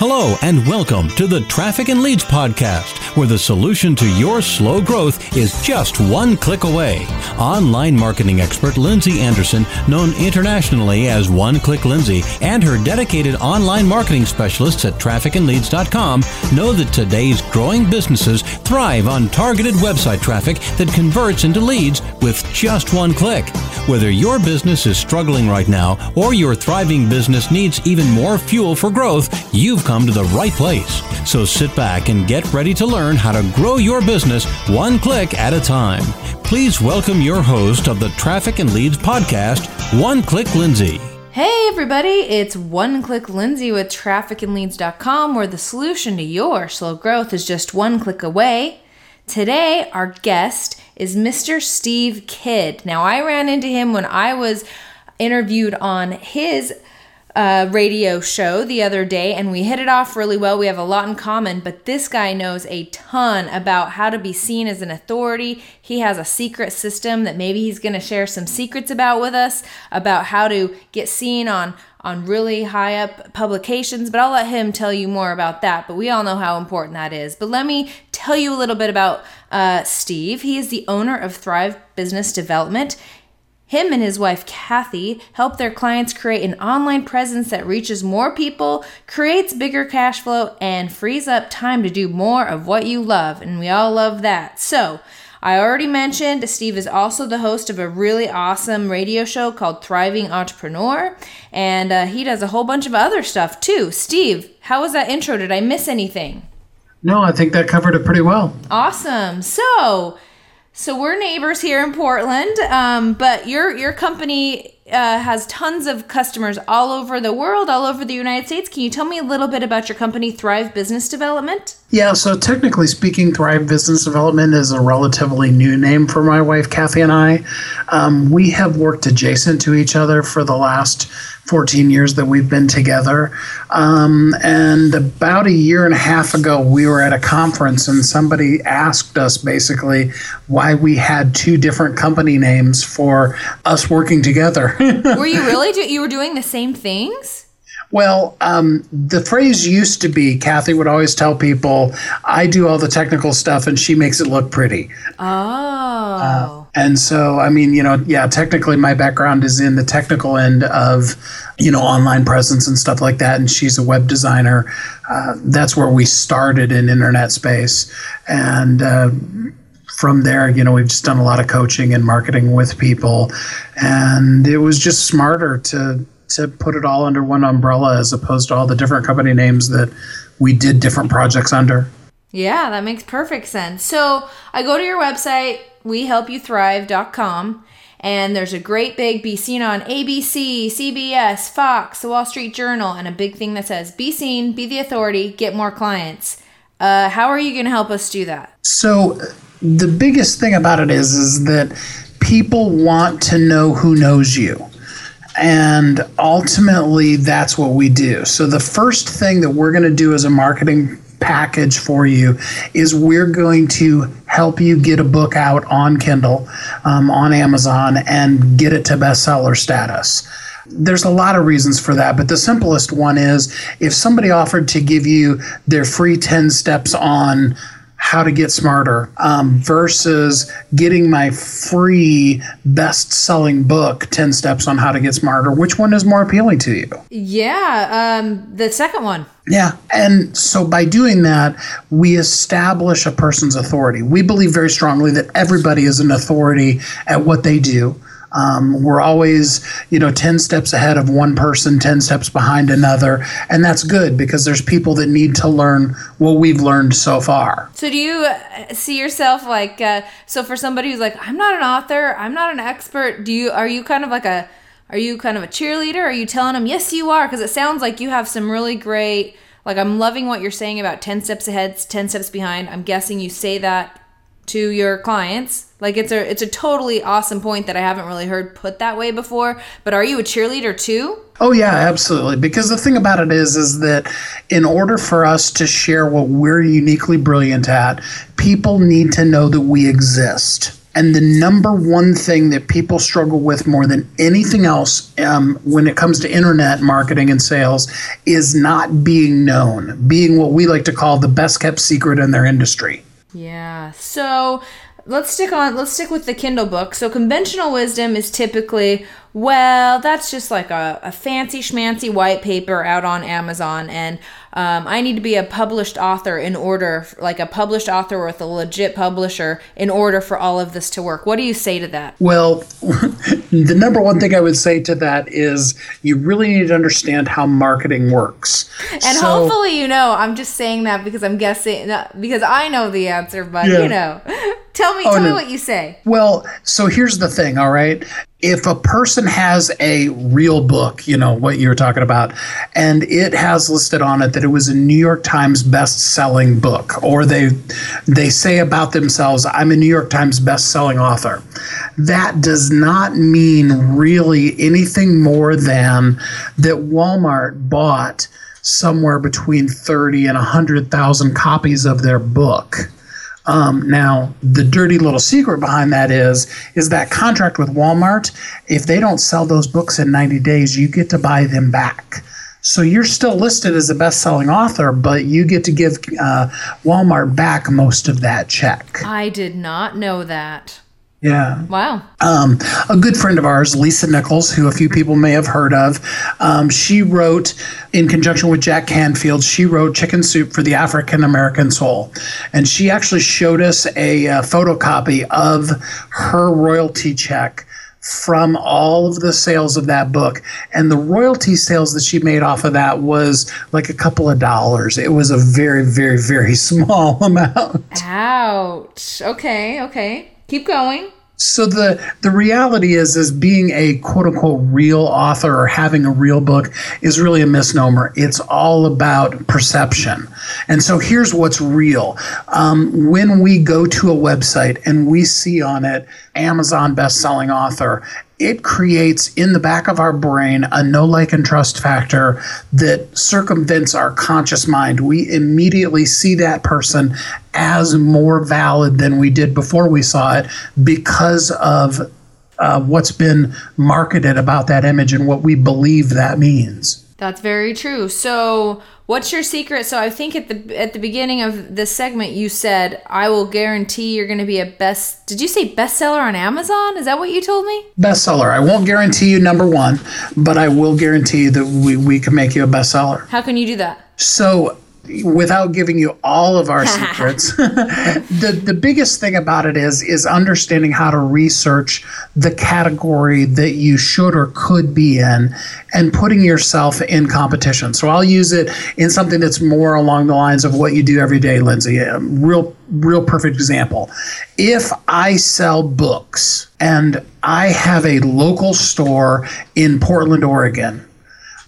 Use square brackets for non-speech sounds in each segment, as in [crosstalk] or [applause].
Hello, and welcome to the Traffic and Leads Podcast, where the solution to your slow growth is just one click away. Online marketing expert Lindsay Anderson, known internationally as One Click Lindsay, and her dedicated online marketing specialists at trafficandleads.com know that today's growing businesses thrive on targeted website traffic that converts into leads with just one click. Whether your business is struggling right now or your thriving business needs even more fuel for growth, you've come to the right place. So sit back and get ready to learn how to grow your business one click at a time. Please welcome your host of the Traffic and Leads podcast, One Click Lindsay. Hey everybody, it's One Click Lindsay with trafficandleads.com where the solution to your slow growth is just one click away. Today, our guest is Mr. Steve Kidd. Now, I ran into him when I was interviewed on his uh, radio show the other day, and we hit it off really well. We have a lot in common, but this guy knows a ton about how to be seen as an authority. He has a secret system that maybe he's going to share some secrets about with us about how to get seen on on really high up publications, but I'll let him tell you more about that. But we all know how important that is. But let me tell you a little bit about uh, Steve. He is the owner of Thrive Business Development. Him and his wife Kathy help their clients create an online presence that reaches more people, creates bigger cash flow, and frees up time to do more of what you love. And we all love that. So, I already mentioned Steve is also the host of a really awesome radio show called Thriving Entrepreneur, and uh, he does a whole bunch of other stuff too. Steve, how was that intro? Did I miss anything? No, I think that covered it pretty well. Awesome. So, so we're neighbors here in Portland, um, but your your company uh, has tons of customers all over the world, all over the United States. Can you tell me a little bit about your company, Thrive Business Development? Yeah, so technically speaking, Thrive Business Development is a relatively new name for my wife, Kathy, and I. Um, we have worked adjacent to each other for the last 14 years that we've been together. Um, and about a year and a half ago, we were at a conference and somebody asked us basically why we had two different company names for us working together. Were you really? Do- you were doing the same things? Well, um, the phrase used to be Kathy would always tell people, I do all the technical stuff and she makes it look pretty. Oh. Uh, and so, I mean, you know, yeah, technically my background is in the technical end of, you know, online presence and stuff like that. And she's a web designer. Uh, that's where we started in internet space. And, uh, from there, you know, we've just done a lot of coaching and marketing with people, and it was just smarter to to put it all under one umbrella as opposed to all the different company names that we did different projects under. Yeah, that makes perfect sense. So I go to your website, wehelpyouthrive.com, and there's a great big be seen on ABC, CBS, Fox, the Wall Street Journal, and a big thing that says be seen, be the authority, get more clients. Uh, how are you going to help us do that? So the biggest thing about it is is that people want to know who knows you and ultimately, that's what we do. So, the first thing that we're going to do as a marketing package for you is we're going to help you get a book out on Kindle, um, on Amazon, and get it to bestseller status. There's a lot of reasons for that, but the simplest one is if somebody offered to give you their free 10 steps on how to get smarter um, versus getting my free best selling book 10 steps on how to get smarter. Which one is more appealing to you? Yeah um, the second one. Yeah and so by doing that we establish a person's authority. We believe very strongly that everybody is an authority at what they do um, we're always, you know, 10 steps ahead of one person, 10 steps behind another. And that's good because there's people that need to learn what we've learned so far. So, do you uh, see yourself like, uh, so for somebody who's like, I'm not an author, I'm not an expert, do you, are you kind of like a, are you kind of a cheerleader? Are you telling them, yes, you are? Because it sounds like you have some really great, like, I'm loving what you're saying about 10 steps ahead, 10 steps behind. I'm guessing you say that to your clients. Like it's a it's a totally awesome point that I haven't really heard put that way before. But are you a cheerleader too? Oh yeah, absolutely. Because the thing about it is is that in order for us to share what we're uniquely brilliant at, people need to know that we exist. And the number one thing that people struggle with more than anything else um, when it comes to internet marketing and sales is not being known, being what we like to call the best kept secret in their industry. Yeah. So let's stick on let's stick with the kindle book so conventional wisdom is typically well that's just like a, a fancy schmancy white paper out on amazon and um, i need to be a published author in order like a published author with a legit publisher in order for all of this to work what do you say to that Well, [laughs] the number one thing I would say to that is you really need to understand how marketing works. and So- hopefully you know i'm just saying that because i'm guessing because i know the answer but Yeah. you know [laughs] tell me Oh, tell me what you say Well, so here's the thing, all right? If a person has a real book, you know, what you were talking about, and it has listed on it that it was a New York Times best-selling book, or they they say about themselves, I'm a New York Times best-selling author. That does not mean really anything more than that Walmart bought somewhere between 30 and 100,000 copies of their book. Um, now, the dirty little secret behind that is is that contract with Walmart. If they don't sell those books in 90 days, you get to buy them back. So you're still listed as a best-selling author, but you get to give uh, Walmart back most of that check. i did not know that Yeah. wow Um, a good friend of ours, Lisa Nichols, who a few people may have heard of, um, she wrote, in conjunction with Jack Canfield, she wrote Chicken Soup for the African American Soul. And she actually showed us a, uh photocopy of her royalty check from all of the sales of that book. And the royalty sales that she made off of that was like a couple of dollars. It was a very, very, very [laughs] small amount. ouch okay okay keep going So the the reality is is being a quote unquote real author or having a real book is really a misnomer. It's all about perception. And so here's what's real. Um, when we go to a website and we see on it Amazon best-selling author, it creates in the back of our brain a no like and trust factor that circumvents our conscious mind. We immediately see that person as more valid than we did before we saw it because of uh, what's been marketed about that image and what we believe that means. That's very true. So, what's your secret? So, I think at the at the beginning of this segment, you said, "I will guarantee you're going to be a best." Did you say bestseller on Amazon? Is that what you told me? Bestseller. I won't guarantee you number one, but I will guarantee you that we, we can make you a bestseller. How can you do that? So, without giving you all of our [laughs] secrets, [laughs] the the biggest thing about it is is understanding how to research the category that you should or could be in, and putting yourself in competition. So I'll use it in something that's more along the lines of what you do every day, Lindsay. A real real perfect example. If I sell books and I have a local store in Portland, Oregon,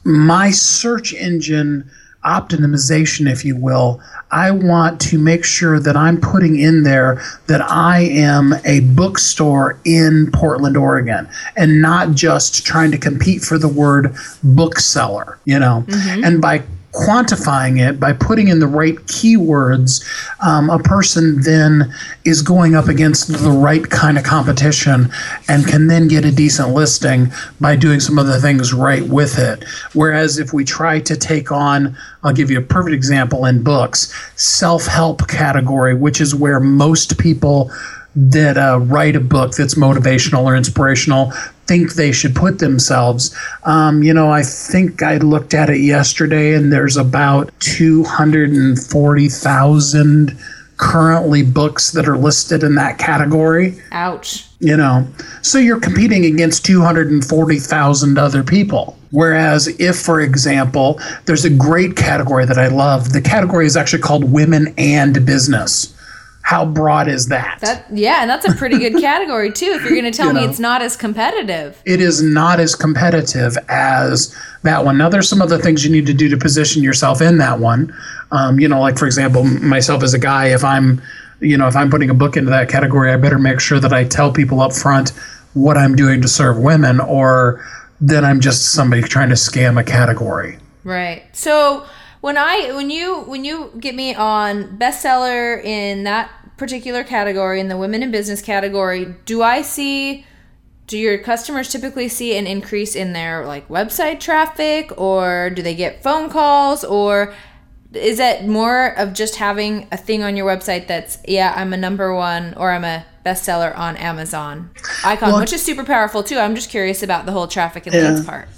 my search engine optimization, if you will, I want to make sure that I'm putting in there that I am a bookstore in Portland, Oregon, and not just trying to compete for the word bookseller, you know. Mm-hmm. And by quantifying it by putting in the right keywords, um, a person then is going up against the right kind of competition and can then get a decent listing by doing some of the things right with it. Whereas if we try to take on, I'll give you a perfect example in books, self help category, which is where most people that uh, write a book that's motivational or inspirational think they should put themselves. Um, you know, I think I looked at it yesterday, and there's about 240,000 currently books that are listed in that category. Ouch. You know, so you're competing against 240,000 other people. Whereas, if, for example, there's a great category that I love, the category is actually called Women and Business. How broad is that? That yeah, and that's a pretty good [laughs] category too. If you're going to tell You me know. it's not as competitive. it is not as competitive as that one. Now, there's some other things you need to do to position yourself in that one. Um, you know, like for example, myself as a guy, if I'm, you know, if I'm putting a book into that category, I better make sure that I tell people up front what I'm doing to serve women, or then I'm just somebody trying to scam a category. Right. So when I when you when you get me on bestseller in that particular category in the women in business category, do I see do your customers typically see an increase in their like website traffic or do they get phone calls or is it more of just having a thing on your website that's yeah i'm a number one or i'm a bestseller on amazon? Icon well, which is super powerful too. I'm just curious about the whole traffic and yeah. leads part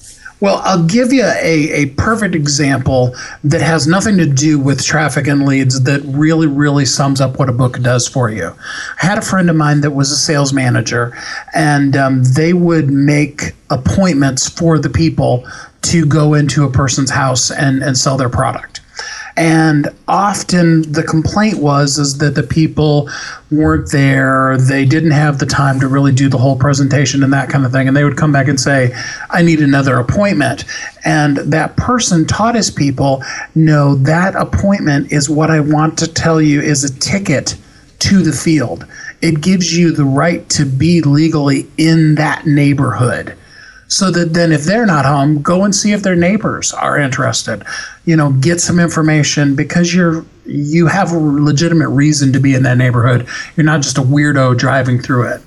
well, I'll give you a, a perfect example that has nothing to do with traffic and leads that really, really sums up what a book does for you. I had a friend of mine that was a sales manager, and um, they would make appointments for the people to go into a person's house and, and sell their product. And often the complaint was is that the people weren't there, they didn't have the time to really do the whole presentation and that kind of thing. And they would come back and say, I need another appointment. And that person taught his people, no, that appointment is what I want to tell you is a ticket to the field. It gives you the right to be legally in that neighborhood so that then if they're not home go and see if their neighbors are interested. You know get some information because you're you have a legitimate reason to be in that neighborhood. You're not just a weirdo driving through it.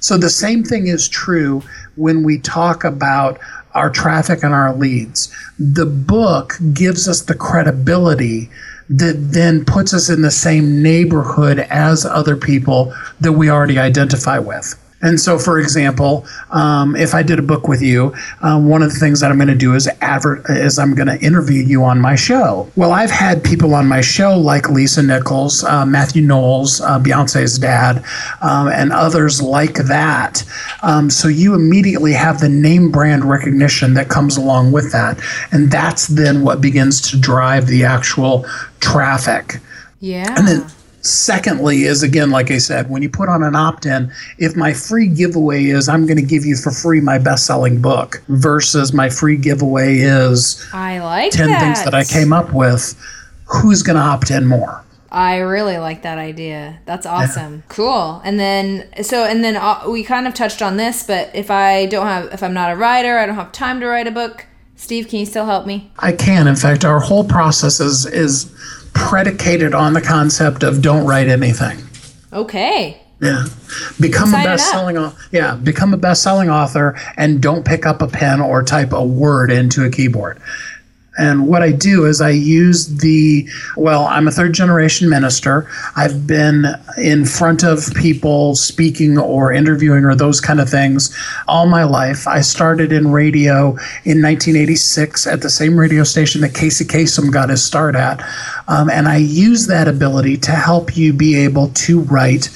So the same thing is true when we talk about our traffic and our leads. The book gives us the credibility that then puts us in the same neighborhood as other people that we already identify with and so, for example, um, if I did a book with you, um, one of the things that I'm going to do is advert is I'm going to interview you on my show. Well, I've had people on my show like Lisa Nichols, uh, Matthew Knowles, uh, Beyonce's dad, um, and others like that. Um, so you immediately have the name brand recognition that comes along with that, and that's then what begins to drive the actual traffic. Yeah. And then Secondly, is again, like I said, when you put on an opt in, if my free giveaway is I'm going to give you for free my best selling book versus my free giveaway is I like 10 that. things that I came up with, who's going to opt in more? I really like that idea. That's awesome. Yeah. Cool. And then so and then uh, we kind of touched on this, but if I don't have if I'm not a writer, I don't have time to write a book. Steve, can you still help me? I can. In fact, our whole process is is predicated on the concept of don't write anything. Okay. Yeah. Become a best-selling yeah, become a best-selling author and don't pick up a pen or type a word into a keyboard. And what I do is I use the, well, I'm a third generation minister. I've been in front of people speaking or interviewing or those kind of things all my life. I started in radio in 1986 at the same radio station that Casey Kasem got his start at. Um, and I use that ability to help you be able to write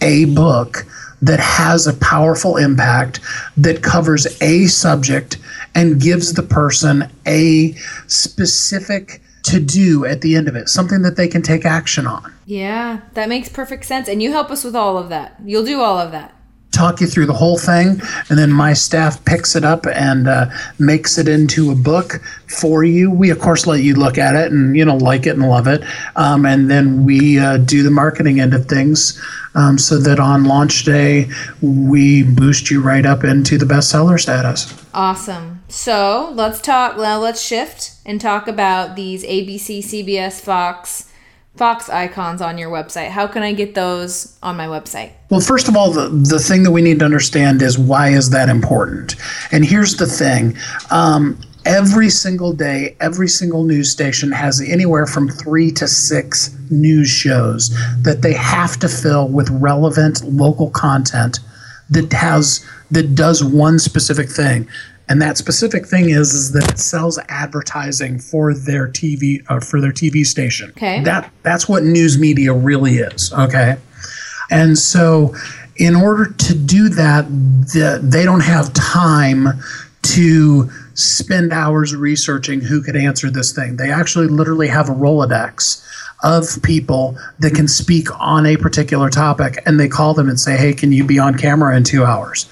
a book that has a powerful impact that covers a subject and gives the person a specific to do at the end of it, something that they can take action on. Yeah, that makes perfect sense. And you help us with all of that. You'll do all of that. Talk you through the whole thing, and then my staff picks it up and uh, makes it into a book for you. We, of course, let you look at it and you know like it and love it, um, and then we uh, do the marketing end of things, um, so that on launch day we boost you right up into the bestseller status. Awesome. So let's talk. Now let's shift and talk about these ABC, CBS, Fox, Fox icons on your website. How can I get those on my website? Well, first of all, the, the thing that we need to understand is why is that important? And here's the thing. Um, every single day, every single news station has anywhere from three to six news shows that they have to fill with relevant local content that has that does one specific thing and that specific thing is is that it sells advertising for their TV uh, for their TV station. Okay. That that's what news media really is. Okay. And so, in order to do that, the, they don't have time to spend hours researching who could answer this thing. They actually literally have a Rolodex of people that can speak on a particular topic, and they call them and say, "Hey, can you be on camera in two hours?"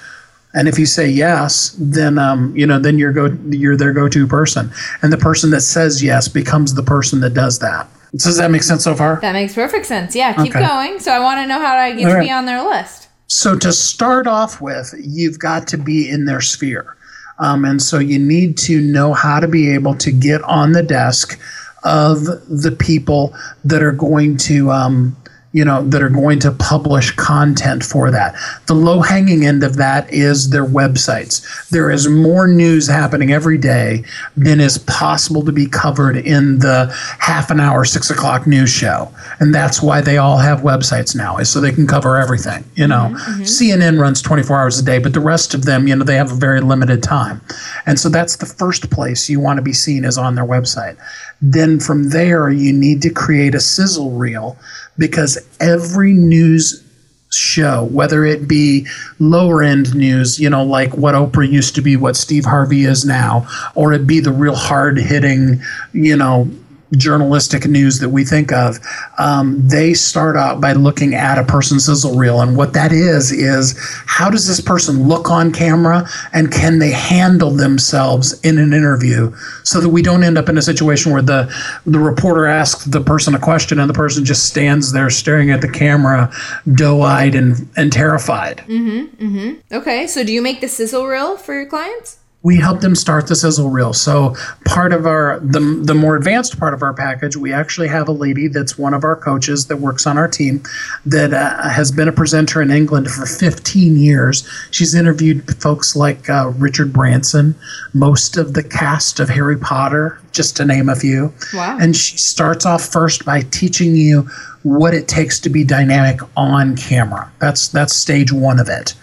And if you say yes, then um, you know then you're go you're their go-to person, and the person that says yes becomes the person that does that. Does that make sense so far? That makes perfect sense. Yeah, keep okay. going. So I want to know how I get All to right. be on their list. So to start off with, you've got to be in their sphere, um, and so you need to know how to be able to get on the desk of the people that are going to um, you know, that are going to publish content for that. The low hanging end of that is their websites. There is more news happening every day than is possible to be covered in the half an hour, six o'clock news show. And that's why they all have websites now, is so they can cover everything. You know, mm-hmm. CNN runs 24 hours a day, but the rest of them, you know, they have a very limited time. And so that's the first place you want to be seen is on their website. Then from there, you need to create a sizzle reel because every news show, whether it be lower end news, you know, like what Oprah used to be, what Steve Harvey is now, or it be the real hard hitting, you know, journalistic news that we think of, um, they start out by looking at a person's sizzle reel. And what that is, is how does this person look on camera and can they handle themselves in an interview so that we don't end up in a situation where the, the reporter asks the person a question and the person just stands there staring at the camera, doe eyed and, and terrified. Mm-hmm, mm-hmm. Okay, so do you make the sizzle reel for your clients? We help them start the sizzle reel. So part of our the the more advanced part of our package, we actually have a lady that's one of our coaches that works on our team that uh, has been a presenter in England for 15 years. She's interviewed folks like uh, Richard Branson, most of the cast of Harry Potter, just to name a few. Wow. And she starts off first by teaching you what it takes to be dynamic on camera. That's that's stage 1 of it.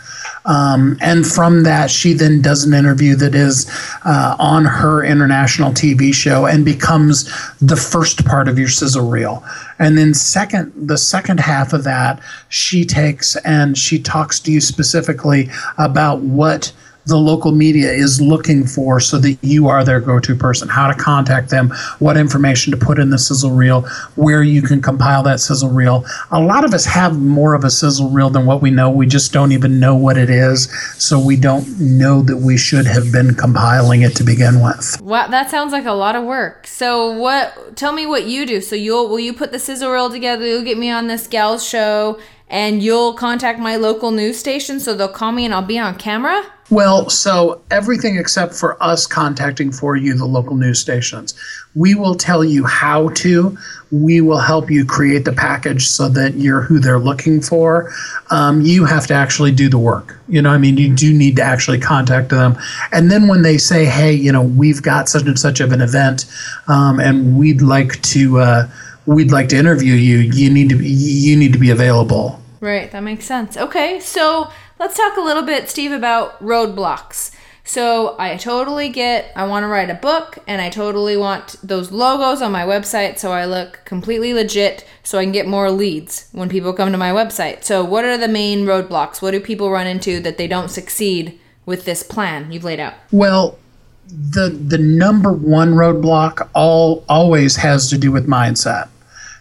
Um, and from that, she then does an interview that is uh, on her international TV show and becomes the first part of your sizzle reel. And then second, the second half of that, she takes and she talks to you specifically about what the local media is looking for so that you are their go to person, how to contact them, what information to put in the sizzle reel, where you can compile that sizzle reel. A lot of us have more of a sizzle reel than what we know. We just don't even know what it is. So we don't know that we should have been compiling it to begin with. Wow, that sounds like a lot of work. So what tell me what you do. So you'll will you put the sizzle reel together, you'll get me on this gal's show and you'll contact my local news station so they'll call me and I'll be on camera? Well, so everything except for us contacting for you, the local news stations. We will tell you how to. We will help you create the package so that you're who they're looking for. Um, you have to actually do the work. You know, I mean, you do need to actually contact them. And then when they say, hey, you know, we've got such and such of an event um, and we'd like to. Uh, we'd like to interview you, you need to be, you need to be available. Right, that makes sense. Okay, so let's talk a little bit, Steve, about roadblocks. So I totally get I want to write a book and I totally want those logos on my website so I look completely legit so I can get more leads when people come to my website. So what are the main roadblocks? What do people run into that they don't succeed with this plan you've laid out? Well, the the number one roadblock all always has to do with mindset.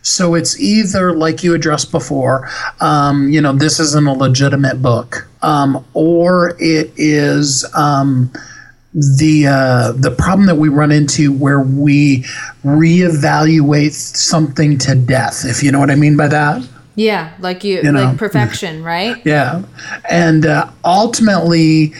So it's either like you addressed before, um, you know, this isn't a legitimate book, um, or it is. Um, the uh, the problem that we run into where we reevaluate something to death, if you know what I mean by that. Yeah, like you, you know? like perfection, right? [laughs] Yeah, and uh, ultimately,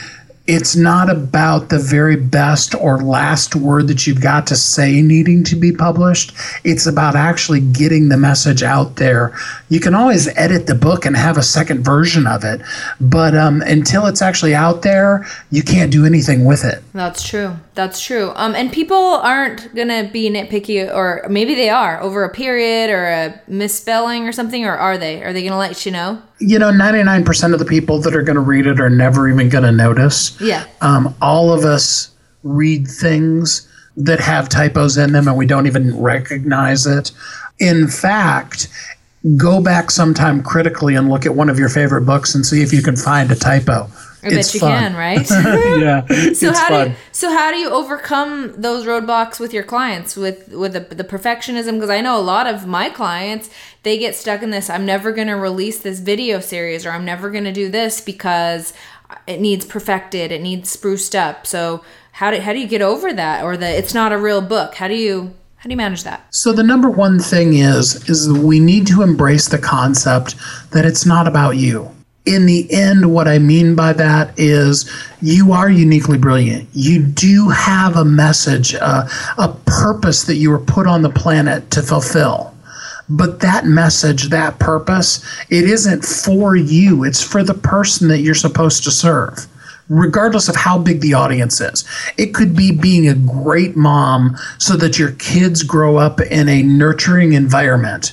it's not about the very best or last word that you've got to say needing to be published. It's about actually getting the message out there. You can always edit the book and have a second version of it, but um, until it's actually out there, you can't do anything with it. That's true. That's true. Um, and people aren't gonna be nitpicky, or maybe they are over a period or a misspelling or something, or are they? Are they gonna let you know? You know, ninety nine percent of the people that are gonna read it are never even gonna notice. Yeah. Um, all of us read things that have typos in them, and we don't even recognize it. In fact, go back sometime critically and look at one of your favorite books and see if you can find a typo I bet you fun. can, right? [laughs] yeah. [laughs] so how fun. do you, so how do you overcome those roadblocks with your clients with with the, the perfectionism? Because I know a lot of my clients they get stuck in this. I'm never going to release this video series, or I'm never going to do this because it needs perfected, it needs spruced up. So how do how do you get over that, or that it's not a real book? How do you how do you manage that? So the number one thing is is we need to embrace the concept that it's not about you in the end, what I mean by that is you are uniquely brilliant. You do have a message, uh, a purpose that you were put on the planet to fulfill. but that message, that purpose, it isn't for you, it's for the person that you're supposed to serve regardless of how big the audience is. It could be being a great mom so that your kids grow up in a nurturing environment.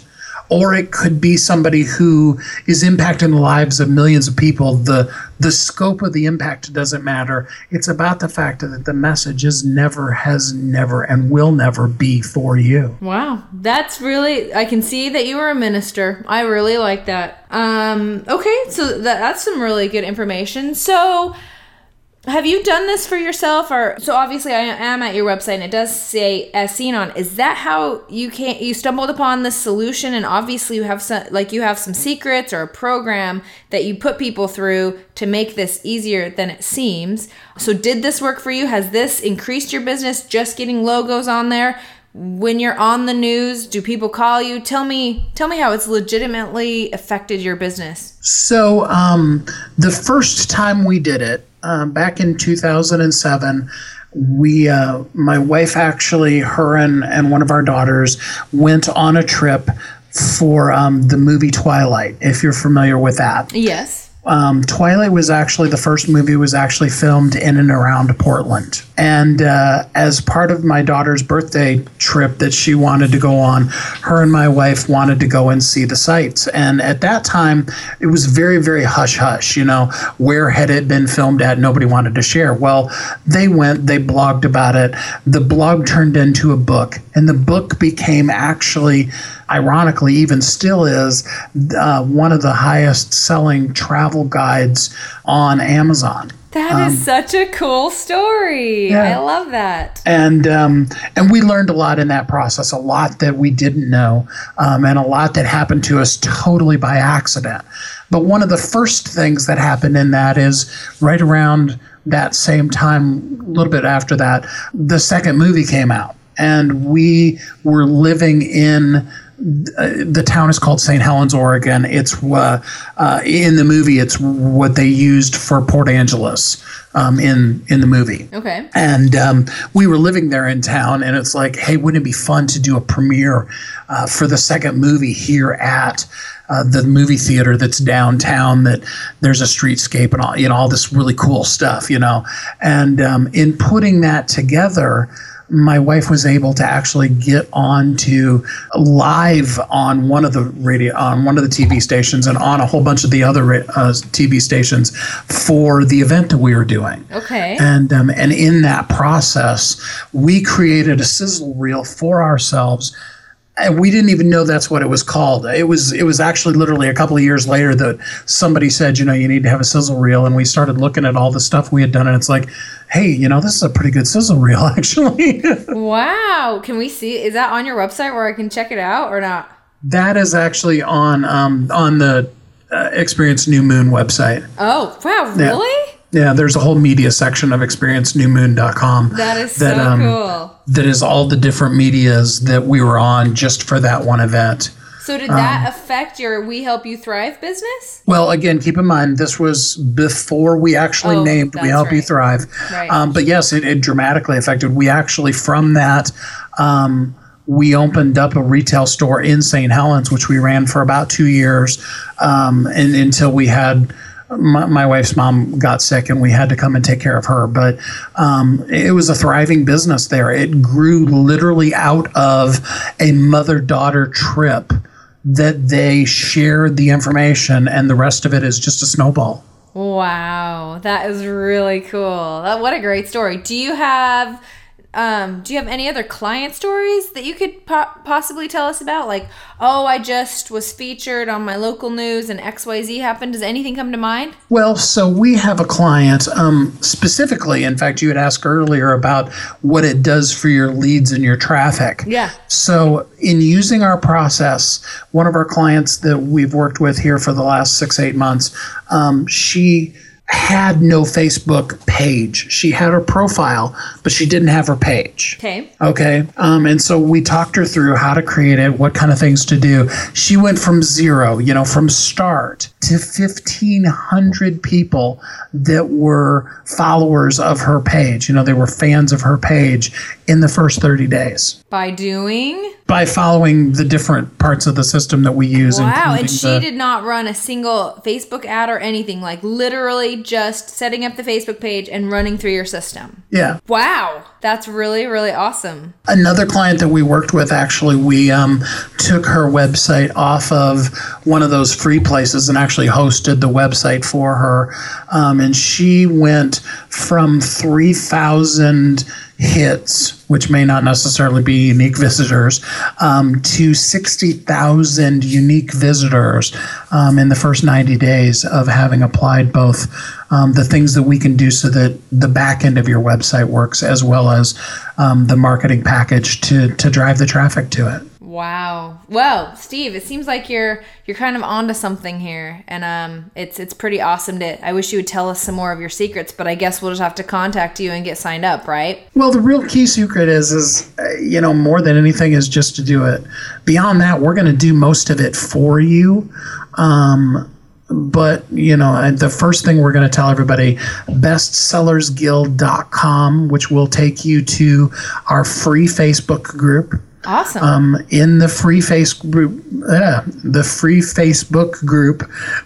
Or it could be somebody who is impacting the lives of millions of people. The the scope of the impact doesn't matter. It's about the fact that the message is never, has never, and will never be for you. Wow, that's really. I can see that you are a minister. I really like that. Um, okay, so that, that's some really good information. So have you done this for yourself or so obviously i am at your website and it does say as seen on is that how you can you stumbled upon this solution and obviously you have some like you have some secrets or a program that you put people through to make this easier than it seems. So did this work for you? Has this increased your business just getting logos on there? When you're on the news do people call you? Tell me tell me how it's legitimately affected your business. So um, the first time we did it um, back in 2007 we uh, my wife actually her and, and one of our daughters went on a trip for um, the movie twilight if you're familiar with that yes um, Twilight was actually the first movie was actually filmed in and around Portland. And uh, as part of my daughter's birthday trip that she wanted to go on, her and my wife wanted to go and see the sights. And at that time, it was very, very hush hush. You know, where had it been filmed at? Nobody wanted to share. Well, they went, they blogged about it. The blog turned into a book, and the book became actually ironically, even still is uh, one of the highest selling travel guides on Amazon. That um, is such a cool story. Yeah. I love that. And um, and we learned a lot in that process, a lot that we didn't know, um, and a lot that happened to us totally by accident. But one of the first things that happened in that is right around that same time, a little bit after that, the second movie came out, and we were living in the town is called St. Helens, Oregon. It's uh, uh, in the movie. It's what they used for Port Angeles um, in in the movie. Okay. And um, we were living there in town, and it's like, hey, wouldn't it be fun to do a premiere uh, for the second movie here at uh, the movie theater that's downtown? That there's a streetscape and all you know all this really cool stuff, you know. And um, in putting that together my wife was able to actually get on to live on one of the radio on one of the TV stations and on a whole bunch of the other uh, TV stations for the event that we were doing. Okay. And um, and in that process, we created a sizzle reel for ourselves and we didn't even know that's what it was called. It was it was actually literally a couple of years later that somebody said, you know, you need to have a sizzle reel, and we started looking at all the stuff we had done, and it's like, hey, you know, this is a pretty good sizzle reel, [laughs] actually. wow, can we see? Is that on your website where I can check it out or not? That is actually on um, on the uh, Experience New Moon website. Oh wow, really? Yeah. Yeah, there's a whole media section of experiencenewmoon.com. That is that, so um, cool. That is all the different medias that we were on just for that one event. So did that um, affect your We Help You Thrive business? Well, again, keep in mind this was before we actually oh, named We Help right. You Thrive. Right. Um, but yes, it, it, dramatically affected. We actually from that. Um, we opened up a retail store in St. Helens, which we ran for about two years, um, and until we had my, my, wife's mom got sick and we had to come and take care of her. But um, it was a thriving business there. It grew literally out of a mother daughter trip that they shared the information, and the rest of it is just a snowball. Wow, that is really cool. That, what a great story. Do you have um, do you have any other client stories that you could po- possibly tell us about? Like, oh, I just was featured on my local news and XYZ happened. Does anything come to mind? Well, so we have a client um, specifically. In fact, you had asked earlier about what it does for your leads and your traffic. Yeah. So, in using our process, one of our clients that we've worked with here for the last six, eight months, um, she had no Facebook page. She had her profile, but she didn't have her page. Okay. Okay. Um, and so we talked her through how to create it, what kind of things to do. She went from zero, you know, from start to 1,500 people that were followers of her page. You know, they were fans of her page in the first 30 days. By doing? By following the different parts of the system that we use. Wow. And she the, did not run a single Facebook ad or anything, like literally just setting up the Facebook page and running through your system. Yeah. Wow. That's really, really awesome. Another client that we worked with, actually, we um, took her website off of one of those free places and actually hosted the website for her. Um, and she went from 3,000 hits, which may not necessarily be unique visitors, um, to 60,000 unique visitors um, in the first 90 days of having applied both um, the things that we can do so that the back end of your website works as well as um, the marketing package to, to drive the traffic to it. Wow. Well, Steve, it seems like you're you're kind of onto something here, and um, it's it's pretty awesome. To I wish you would tell us some more of your secrets, but I guess we'll just have to contact you and get signed up, right? Well, the real key secret is is uh, you know more than anything is just to do it. Beyond that, we're going to do most of it for you. Um, but you know the first thing we're going to tell everybody bestsellersguild.com which will take you to our free facebook group Awesome. Um, in the free face uh, the free Facebook group,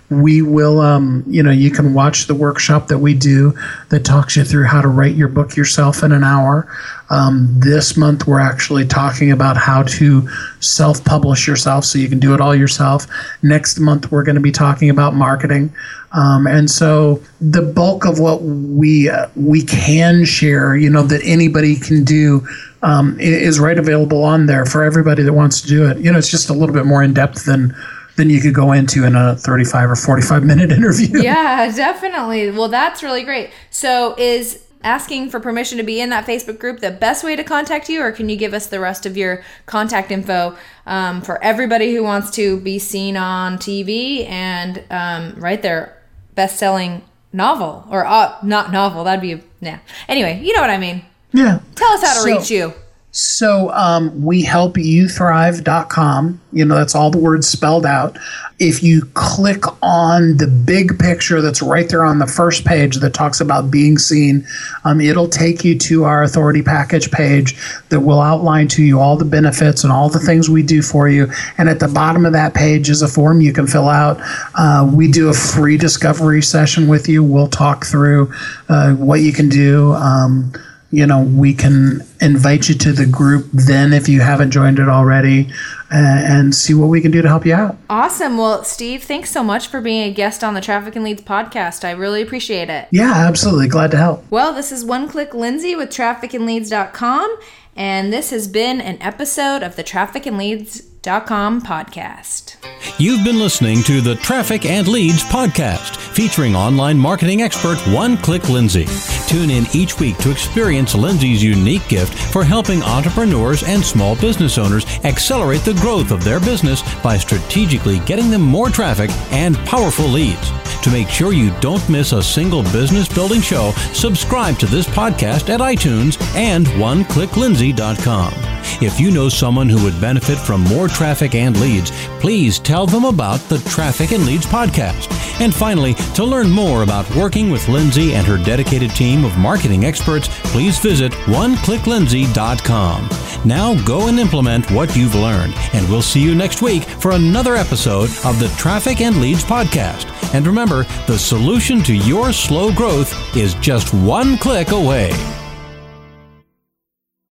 we will, um, you know, you can watch the workshop that we do that talks you through how to write your book yourself in an hour. Um, this month, we're actually talking about how to self publish yourself so you can do it all yourself. Next month, we're going to be talking about marketing. Um, and so the bulk of what we uh, we can share, you know, that anybody can do um, is right available on there for everybody that wants to do it. You know, it's just a little bit more in depth than than you could go into in a 35 or 45 minute [laughs] interview. Yeah, definitely. Well, that's really great. So, is asking for permission to be in that Facebook group the best way to contact you, or can you give us the rest of your contact info um, for everybody who wants to be seen on TV and um, right there, best selling novel or uh, not novel? That'd be, yeah. Anyway, you know what I mean. Yeah. Tell us how to so, reach you. So um, we help you thrive.com. You know, that's all the words spelled out. If you click on the big picture that's right there on the first page that talks about being seen, um, it'll take you to our authority package page that will outline to you all the benefits and all the things we do for you. And at the bottom of that page is a form you can fill out. Uh, we do a free discovery session with you. We'll talk through uh, what you can do. Um, you know, we can invite you to the group then if you haven't joined it already uh, and see what we can do to help you out. Awesome. Well, Steve, thanks so much for being a guest on the Traffic and Leads podcast. I really appreciate it. Yeah, absolutely. Glad to help. Well, this is One Click Lindsay with trafficandleads.com, and this has been an episode of the Traffic and Leads podcast. You've been listening to the Traffic and Leads podcast, featuring online marketing expert One Click Lindsay. Tune in each week to experience Lindsay's unique gift for helping entrepreneurs and small business owners accelerate the growth of their business by strategically getting them more traffic and powerful leads. To make sure you don't miss a single business building show, subscribe to this podcast at iTunes and oneclicklindsay.com. If you know someone who would benefit from more traffic and leads, please tell them about the Traffic and Leads podcast. And finally, to learn more about working with Lindsay and her dedicated team of marketing experts, please visit oneclicklindsay.com. Now go and implement what you've learned, and we'll see you next week for another episode of the Traffic and Leads podcast. And remember, the solution to your slow growth is just one click away.